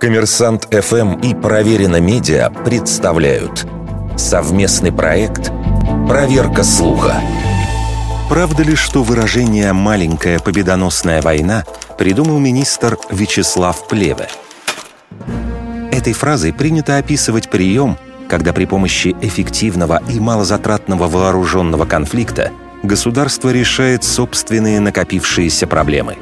Коммерсант ФМ и Проверено Медиа представляют совместный проект «Проверка слуха». Правда ли, что выражение «маленькая победоносная война» придумал министр Вячеслав Плеве? Этой фразой принято описывать прием, когда при помощи эффективного и малозатратного вооруженного конфликта государство решает собственные накопившиеся проблемы.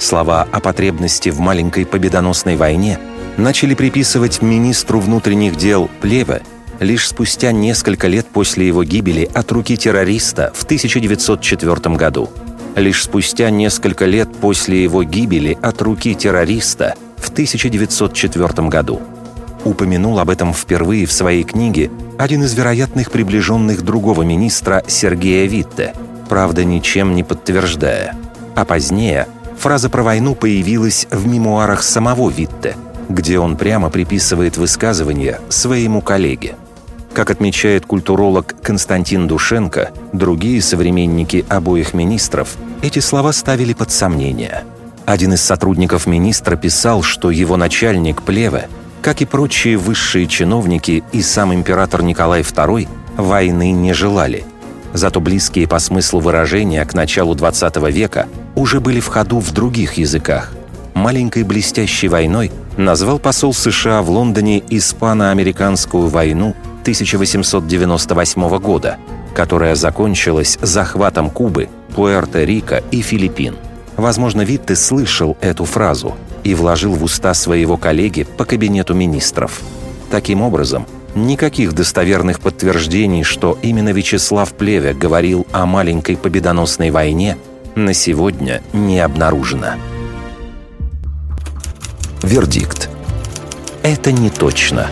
Слова о потребности в маленькой победоносной войне – начали приписывать министру внутренних дел Плеве лишь спустя несколько лет после его гибели от руки террориста в 1904 году. Лишь спустя несколько лет после его гибели от руки террориста в 1904 году. Упомянул об этом впервые в своей книге один из вероятных приближенных другого министра Сергея Витте, правда, ничем не подтверждая. А позднее фраза про войну появилась в мемуарах самого Витте – где он прямо приписывает высказывание своему коллеге. Как отмечает культуролог Константин Душенко, другие современники обоих министров эти слова ставили под сомнение. Один из сотрудников министра писал, что его начальник Плеве, как и прочие высшие чиновники и сам император Николай II, войны не желали. Зато близкие по смыслу выражения к началу XX века уже были в ходу в других языках. Маленькой блестящей войной назвал посол США в Лондоне Испано-американскую войну 1898 года, которая закончилась захватом Кубы, Пуэрто-Рико и Филиппин. Возможно, Витте слышал эту фразу и вложил в уста своего коллеги по кабинету министров. Таким образом, никаких достоверных подтверждений, что именно Вячеслав Плеве говорил о маленькой победоносной войне, на сегодня не обнаружено. Вердикт. Это не точно.